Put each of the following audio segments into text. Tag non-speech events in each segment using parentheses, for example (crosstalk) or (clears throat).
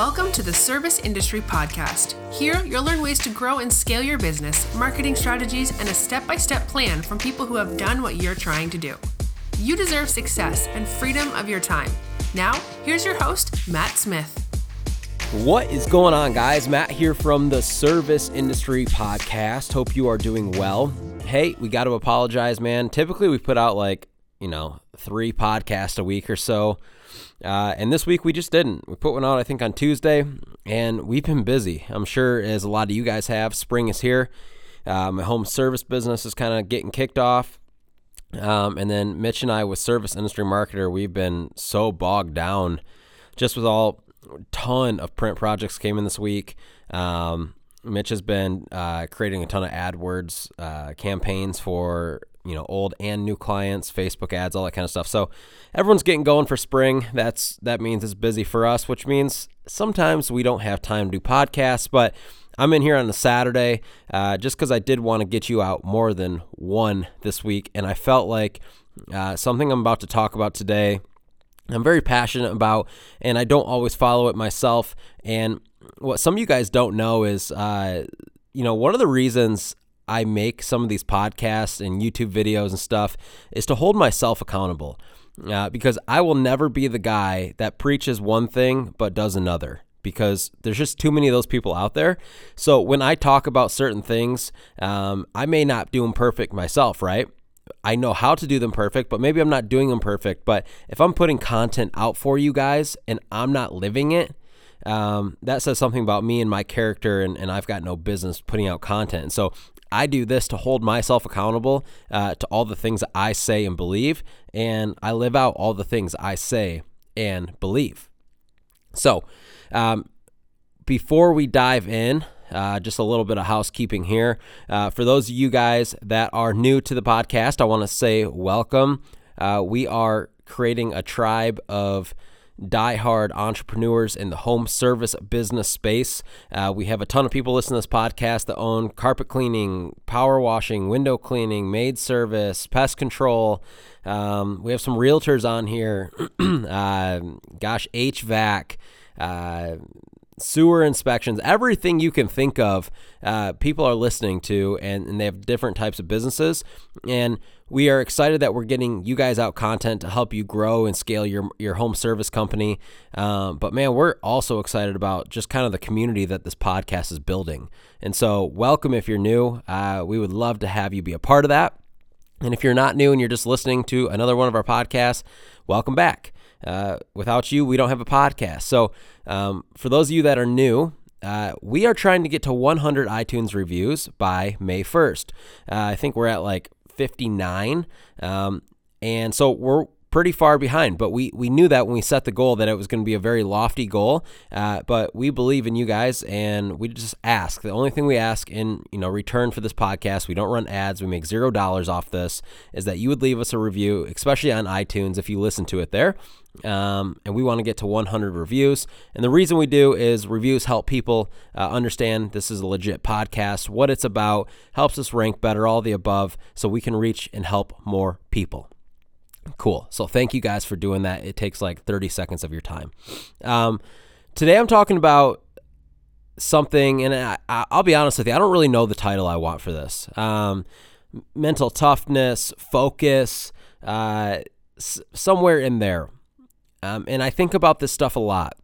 Welcome to the Service Industry Podcast. Here, you'll learn ways to grow and scale your business, marketing strategies, and a step by step plan from people who have done what you're trying to do. You deserve success and freedom of your time. Now, here's your host, Matt Smith. What is going on, guys? Matt here from the Service Industry Podcast. Hope you are doing well. Hey, we got to apologize, man. Typically, we put out like, you know, three podcasts a week or so. Uh, and this week we just didn't. We put one out, I think, on Tuesday, and we've been busy. I'm sure, as a lot of you guys have. Spring is here. Uh, my home service business is kind of getting kicked off. Um, and then Mitch and I, with Service Industry Marketer, we've been so bogged down just with all ton of print projects came in this week. Um, Mitch has been uh, creating a ton of AdWords uh, campaigns for you know old and new clients, Facebook ads, all that kind of stuff. So everyone's getting going for spring. That's that means it's busy for us, which means sometimes we don't have time to do podcasts. But I'm in here on a Saturday uh, just because I did want to get you out more than one this week, and I felt like uh, something I'm about to talk about today. I'm very passionate about, and I don't always follow it myself. And what some of you guys don't know is, uh, you know, one of the reasons I make some of these podcasts and YouTube videos and stuff is to hold myself accountable. Uh, because I will never be the guy that preaches one thing but does another. Because there's just too many of those people out there. So when I talk about certain things, um, I may not do them perfect myself, right? I know how to do them perfect, but maybe I'm not doing them perfect. But if I'm putting content out for you guys and I'm not living it, um, that says something about me and my character, and, and I've got no business putting out content. So I do this to hold myself accountable uh, to all the things that I say and believe, and I live out all the things I say and believe. So, um, before we dive in, uh, just a little bit of housekeeping here. Uh, for those of you guys that are new to the podcast, I want to say welcome. Uh, we are creating a tribe of die-hard entrepreneurs in the home service business space. Uh, we have a ton of people listening to this podcast that own carpet cleaning, power washing, window cleaning, maid service, pest control. Um, we have some realtors on here. (clears throat) uh, gosh, HVAC. Uh, sewer inspections, everything you can think of, uh, people are listening to, and, and they have different types of businesses. And we are excited that we're getting you guys out content to help you grow and scale your your home service company. Um, but man, we're also excited about just kind of the community that this podcast is building. And so, welcome if you're new. Uh, we would love to have you be a part of that. And if you're not new and you're just listening to another one of our podcasts, welcome back. Uh, without you, we don't have a podcast. So, um, for those of you that are new, uh, we are trying to get to 100 iTunes reviews by May 1st. Uh, I think we're at like 59. Um, and so we're pretty far behind. But we we knew that when we set the goal that it was going to be a very lofty goal. Uh, but we believe in you guys, and we just ask. The only thing we ask in you know return for this podcast, we don't run ads. We make zero dollars off this. Is that you would leave us a review, especially on iTunes if you listen to it there. Um, and we want to get to 100 reviews. And the reason we do is reviews help people uh, understand this is a legit podcast, what it's about, helps us rank better, all the above, so we can reach and help more people. Cool. So thank you guys for doing that. It takes like 30 seconds of your time. Um, today I'm talking about something, and I, will be honest with you, I don't really know the title I want for this. Um, mental toughness, focus, uh, s- somewhere in there. Um, and I think about this stuff a lot.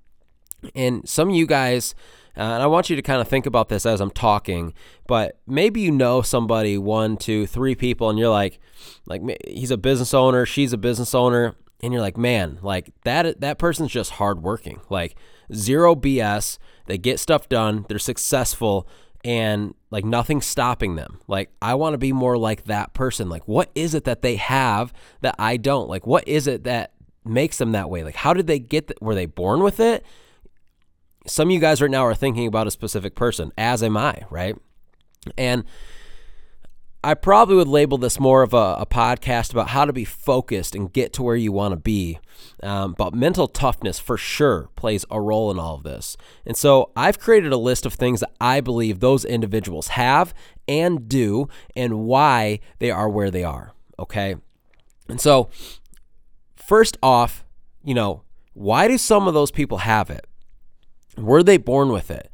And some of you guys uh, and I want you to kind of think about this as I'm talking, but maybe you know somebody, one, two, three people, and you're like, like he's a business owner, she's a business owner, and you're like, man, like that that person's just hardworking, like zero BS. They get stuff done, they're successful, and like nothing's stopping them. Like I want to be more like that person. Like what is it that they have that I don't? Like what is it that makes them that way? Like how did they get? that? were they born with it? Some of you guys right now are thinking about a specific person, as am I, right? And I probably would label this more of a, a, podcast about how to be focused and get to where you want to be. Um, but mental toughness for sure plays a role in all of this. And so I've created a list of things that I believe those individuals have and do and why they are where they are. Okay. And so, first off, you know, why do some of those people have it? Were they born with it?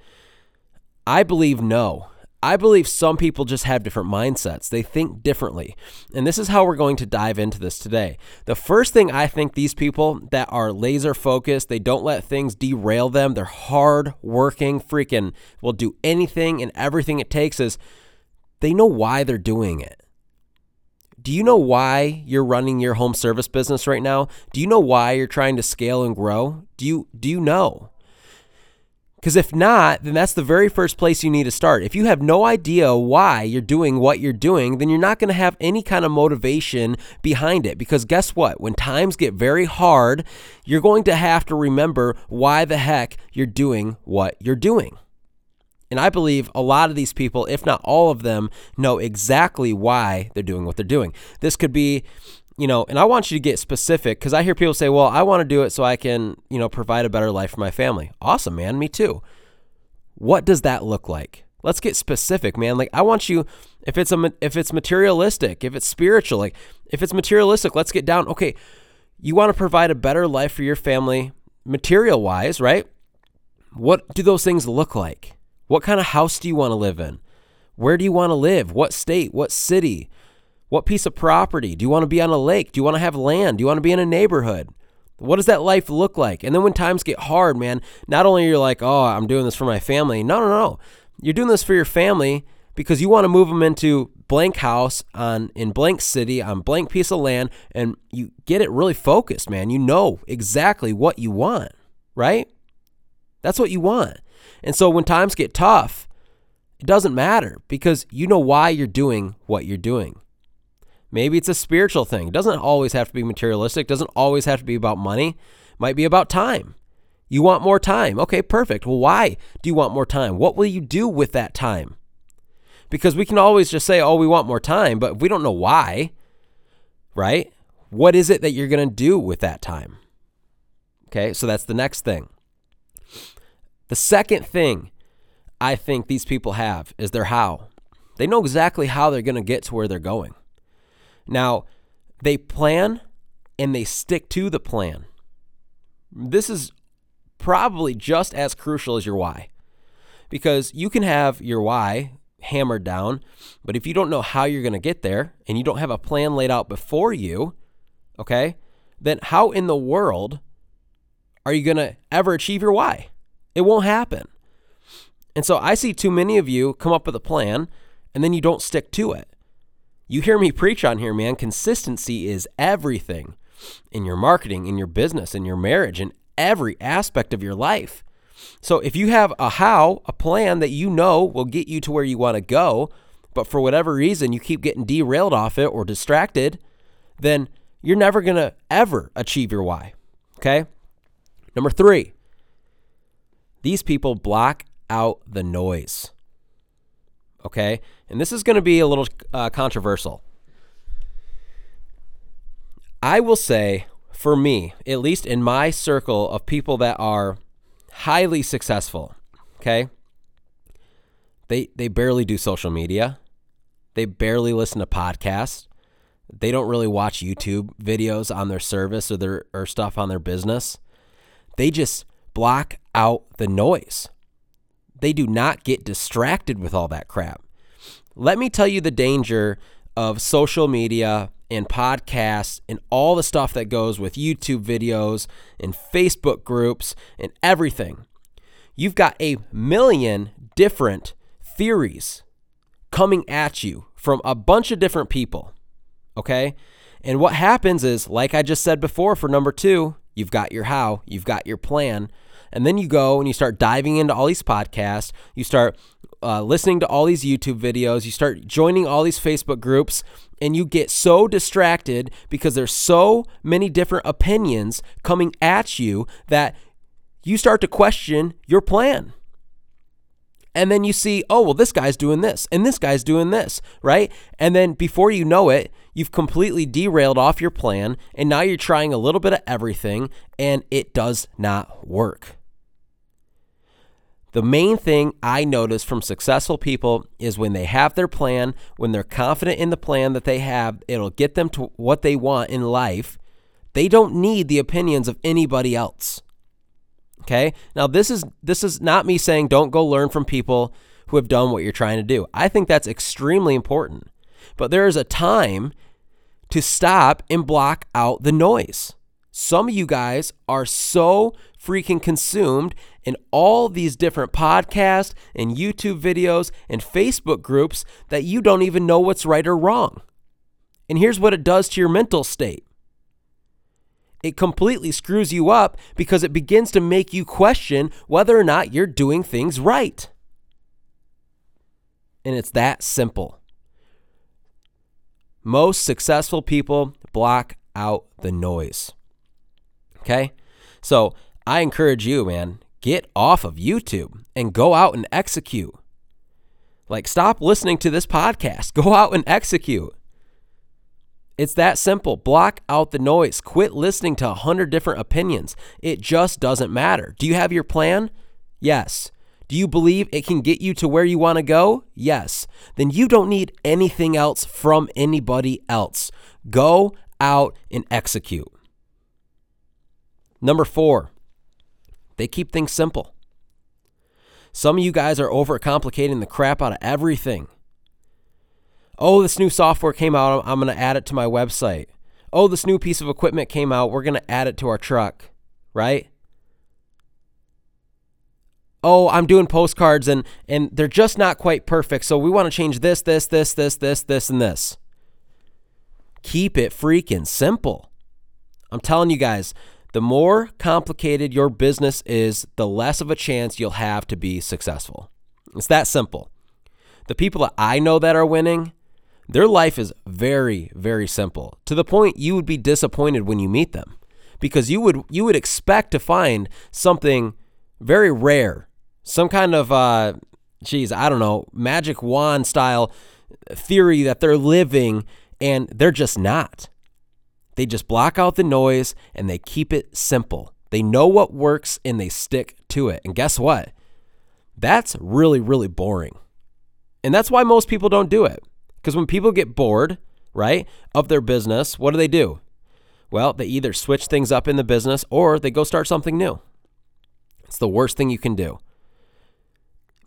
I believe no. I believe some people just have different mindsets. They think differently. And this is how we're going to dive into this today. The first thing I think these people that are laser focused, they don't let things derail them, they're hard working, freaking will do anything and everything it takes is they know why they're doing it. Do you know why you're running your home service business right now? Do you know why you're trying to scale and grow? Do you do you know? Because if not, then that's the very first place you need to start. If you have no idea why you're doing what you're doing, then you're not going to have any kind of motivation behind it. Because guess what? When times get very hard, you're going to have to remember why the heck you're doing what you're doing. And I believe a lot of these people, if not all of them, know exactly why they're doing what they're doing. This could be you know, and I want you to get specific because I hear people say, well, I want to do it so I can, you know, provide a better life for my family. Awesome, man. Me too. What does that look like? Let's get specific, man. Like I want you if it's a if it's materialistic, if it's spiritual, like if it's materialistic, let's get down. Okay, you want to provide a better life for your family material-wise, right? What do those things look like? What kind of house do you want to live in? Where do you want to live? What state? What city? What piece of property? Do you want to be on a lake? Do you want to have land? Do you want to be in a neighborhood? What does that life look like? And then when times get hard, man, not only are you're like, oh, I'm doing this for my family. No, no, no. You're doing this for your family because you want to move them into blank house on in blank city on blank piece of land and you get it really focused, man. You know exactly what you want, right? That's what you want. And so when times get tough, it doesn't matter because you know why you're doing what you're doing. Maybe it's a spiritual thing. It doesn't always have to be materialistic, doesn't always have to be about money. It might be about time. You want more time. Okay, perfect. Well, why do you want more time? What will you do with that time? Because we can always just say, oh, we want more time, but we don't know why, right? What is it that you're going to do with that time? Okay, so that's the next thing. The second thing I think these people have is their how. They know exactly how they're going to get to where they're going. Now, they plan and they stick to the plan. This is probably just as crucial as your why. Because you can have your why hammered down, but if you don't know how you're going to get there and you don't have a plan laid out before you, okay, then how in the world are you going to ever achieve your why? It won't happen. And so I see too many of you come up with a plan and then you don't stick to it. You hear me preach on here, man. Consistency is everything in your marketing, in your business, in your marriage, in every aspect of your life. So if you have a how, a plan that you know will get you to where you want to go, but for whatever reason you keep getting derailed off it or distracted, then you're never going to ever achieve your why. Okay? Number three, these people block out the noise okay? And this is going to be a little uh, controversial. I will say, for me, at least in my circle of people that are highly successful, okay? They they barely do social media. They barely listen to podcasts. They don't really watch YouTube videos on their service or their or stuff on their business. They just block out the noise. They do not get distracted with all that crap. Let me tell you the danger of social media and podcasts and all the stuff that goes with YouTube videos and Facebook groups and everything. You've got a million different theories coming at you from a bunch of different people. Okay? And what happens is, like I just said before for number two, you've got your how, you've got your plan, and then you go and you start diving into all these podcasts. You start uh, listening to all these YouTube videos. You start joining all these Facebook groups, and you get so distracted because there's so many different opinions coming at you that you start to question your plan. And then you see, oh, well, this guy's doing this and this guy's doing this, right? And then before you know it, you've completely derailed off your plan. And now you're trying a little bit of everything and it does not work. The main thing I notice from successful people is when they have their plan, when they're confident in the plan that they have, it'll get them to what they want in life. They don't need the opinions of anybody else. Okay? Now this is this is not me saying don't go learn from people who have done what you're trying to do. I think that's extremely important. But there is a time to stop and block out the noise. Some of you guys are so freaking consumed in all these different podcasts and YouTube videos and Facebook groups that you don't even know what's right or wrong. And here's what it does to your mental state it completely screws you up because it begins to make you question whether or not you're doing things right. And it's that simple. Most successful people block out the noise. Okay? So I encourage you, man, get off of YouTube and go out and execute. Like, stop listening to this podcast. (laughs) Go out and execute. It's that simple. Block out the noise. Quit listening to a hundred different opinions. It just doesn't matter. Do you have your plan? Yes. Do you believe it can get you to where you want to go? Yes. Then you don't need anything else from anybody else. Go out and execute. Number four, they keep things simple. Some of you guys are overcomplicating the crap out of everything. Oh, this new software came out. I'm going to add it to my website. Oh, this new piece of equipment came out. We're going to add it to our truck, right? Oh, I'm doing postcards and and they're just not quite perfect. So we want to change this, this, this, this, this, this and this. Keep it freaking simple. I'm telling you guys, the more complicated your business is, the less of a chance you'll have to be successful. It's that simple. The people that I know that are winning, their life is very, very simple to the point you would be disappointed when you meet them because you would you would expect to find something very rare, some kind of uh geez, I don't know, magic wand style theory that they're living and they're just not. They just block out the noise and they keep it simple. They know what works and they stick to it. And guess what? That's really, really boring. And that's why most people don't do it. Because when people get bored, right, of their business, what do they do? Well, they either switch things up in the business or they go start something new. It's the worst thing you can do.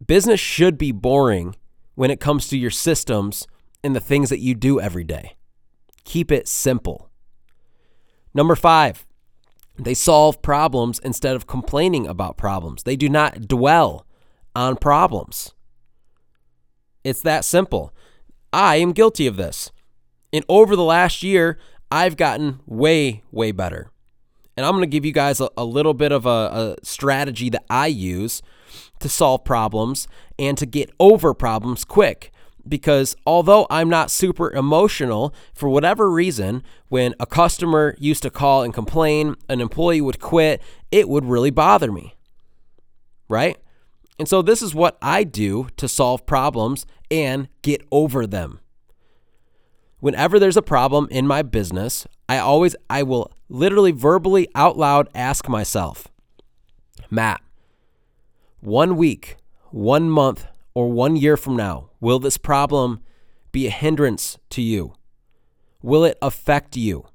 Business should be boring when it comes to your systems and the things that you do every day. Keep it simple. Number five, they solve problems instead of complaining about problems. They do not dwell on problems. It's that simple. I am guilty of this. And over the last year, I've gotten way, way better. And I'm going to give you guys a, a little bit of a, a strategy that I use to solve problems and to get over problems quick because although I'm not super emotional, for whatever reason, when a customer used to call and complain, an employee would quit, it would really bother me. Right? And so this is what I do to solve problems and get over them. Whenever there's a problem in my business, I always I will literally verbally out loud ask myself, Matt, one week, one month, or one year from now, will this problem be a hindrance to you? Will it affect you?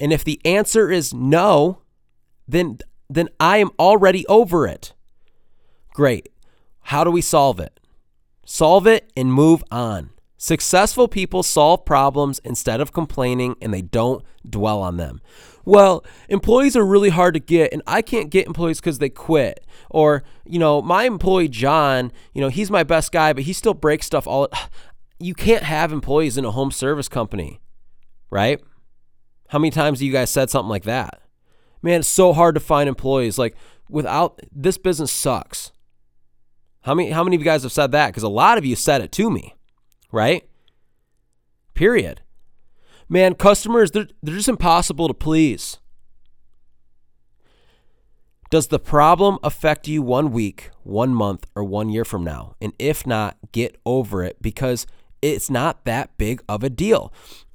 And if the answer is no, then then I am already over it. Great. How do we solve it? Solve it and move on. Successful people solve problems instead of complaining and they don't dwell on them. Well, employees are really hard to get and I can't get employees because they quit. Or, you know, my employee John, you know, he's my best guy, but he still breaks stuff all (sighs) you can't have employees in a home service company, right? How many times have you guys said something like that? Man, it's so hard to find employees. Like without this business sucks. How many how many of you guys have said that? Because a lot of you said it to me, right? Period. Man, customers, they're, they're just impossible to please. Does the problem affect you one week, one month, or one year from now? And if not, get over it because it's not that big of a deal.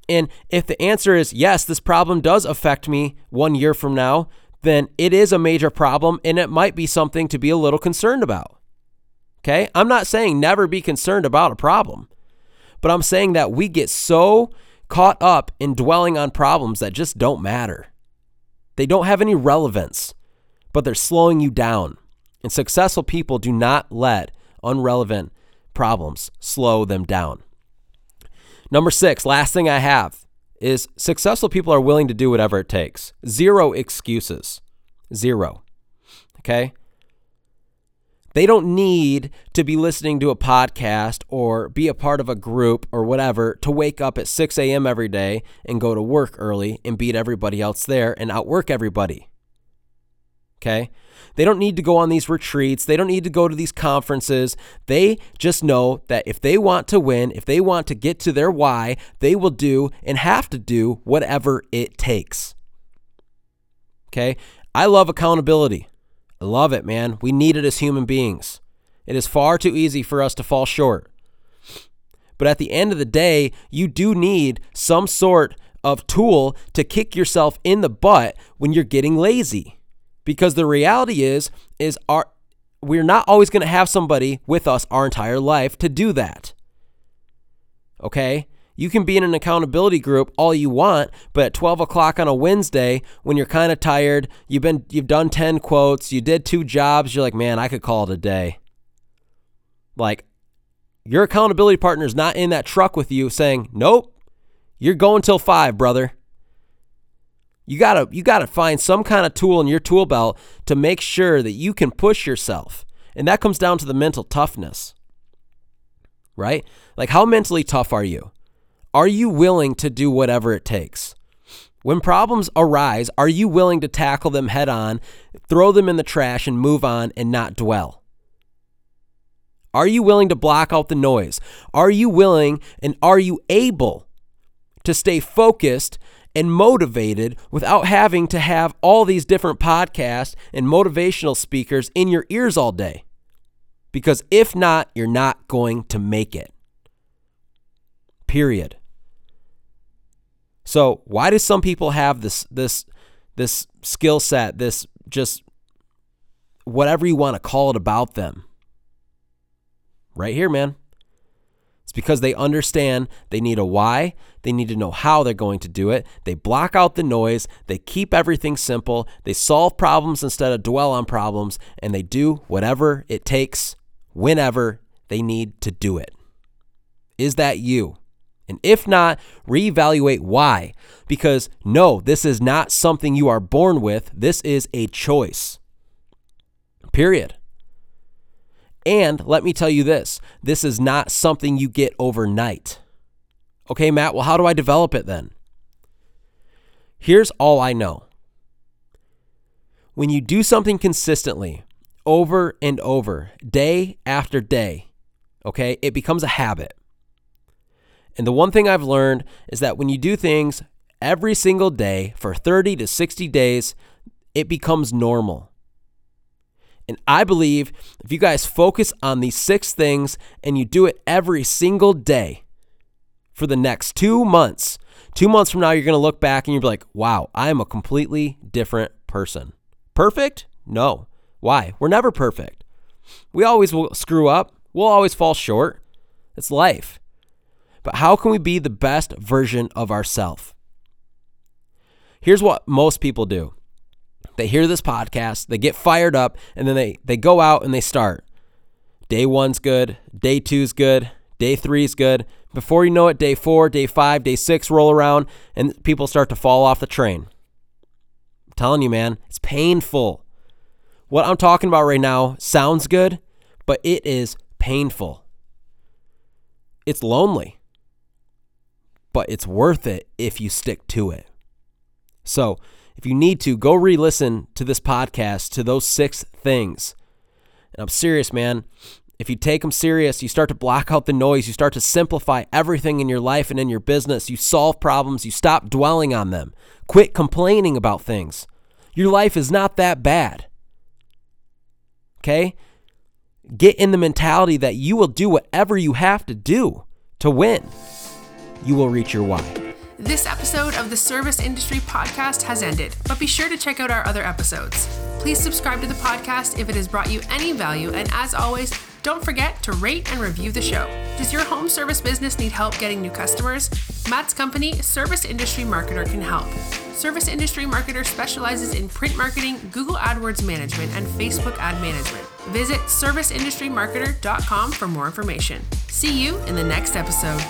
And if the answer is yes, this problem does affect me one year from now, then it is a major problem and it might be something to be a little concerned about. Okay? I'm not saying never be concerned about a problem, but I'm saying that we get so caught up in dwelling on problems that just don't matter. They don't have any relevance. but they're slowing you down. And successful people do not let unrelevant problems slow them down. Number six, last thing I have is successful people are willing to do whatever it takes. Zero excuses. Zero. Okay? They don't need to be listening to a podcast or be a part of a group or whatever to wake up at 6 a.m. every day and go to work early and beat everybody else there and outwork everybody. Okay? They don't need to go on these retreats. They don't need to go to these conferences. They just know that if they want to win, if they want to get to their why, they will do and have to do whatever it takes. Okay? I love accountability. I love it, man. We need it as human beings. It is far too easy for us to fall short. But at the end of the day, you do need some sort of tool to kick yourself in the butt when you're getting lazy. Because the reality is is our we're not always going to have somebody with us our entire life to do that. Okay? You can be in an accountability group all you want, but at 12 o'clock on a Wednesday, when you're kind of tired, you've been you've done 10 quotes, you did two jobs, you're like, man, I could call it a day. Like, your accountability partner is not in that truck with you saying, Nope, you're going till five, brother. You gotta you gotta find some kind of tool in your tool belt to make sure that you can push yourself. And that comes down to the mental toughness. Right? Like how mentally tough are you? Are you willing to do whatever it takes? When problems arise, are you willing to tackle them head on, throw them in the trash, and move on and not dwell? Are you willing to block out the noise? Are you willing and are you able to stay focused and motivated without having to have all these different podcasts and motivational speakers in your ears all day? Because if not, you're not going to make it. Period. So why do some people have this this this skill set, this just whatever you want to call it about them? Right here, man. It's because they understand they need a why, they need to know how they're going to do it. They block out the noise, they keep everything simple, they solve problems instead of dwell on problems, and they do whatever it takes whenever they need to do it. Is that you? And if not, reevaluate why. Because no, this is not something you are born with. This is a choice. Period. And let me tell you this this is not something you get overnight. Okay, Matt, well, how do I develop it then? Here's all I know when you do something consistently, over and over, day after day, okay, it becomes a habit. And the one thing I've learned is that when you do things every single day for 30 to 60 days, it becomes normal. And I believe if you guys focus on these six things and you do it every single day for the next two months, two months from now, you're going to look back and you'll be like, wow, I am a completely different person. Perfect? No. Why? We're never perfect. We always will screw up, we'll always fall short. It's life. But how can we be the best version of ourselves? Here's what most people do. They hear this podcast, they get fired up, and then they, they go out and they start. Day one's good, day two's good, day three's good. Before you know it, day four, day five, day six roll around, and people start to fall off the train. I'm telling you, man, it's painful. What I'm talking about right now sounds good, but it is painful. It's lonely but it's worth it if you stick to it. So, if you need to, go re listen to this podcast, to those six things. And I'm serious, man. If you take them serious, you start to block out the noise, you start to simplify everything in your life and in your business, you solve problems, you stop dwelling on them, quit complaining about things. Your life is not that bad. Okay? Get in the mentality that you will do whatever you have to do to win you will reach your why. This episode of the Service Industry Podcast has ended, but be sure to check out our other episodes. Please subscribe to the podcast if it has brought you any value, and as always, don't forget to rate and review the show. Does your home service business need help getting new customers? Matt's company, Service Industry Marketer, can help. Service Industry Marketer specializes in print marketing, Google AdWords management, and Facebook ad management. Visit serviceindustrymarketer.com for more information. See you in the next episode.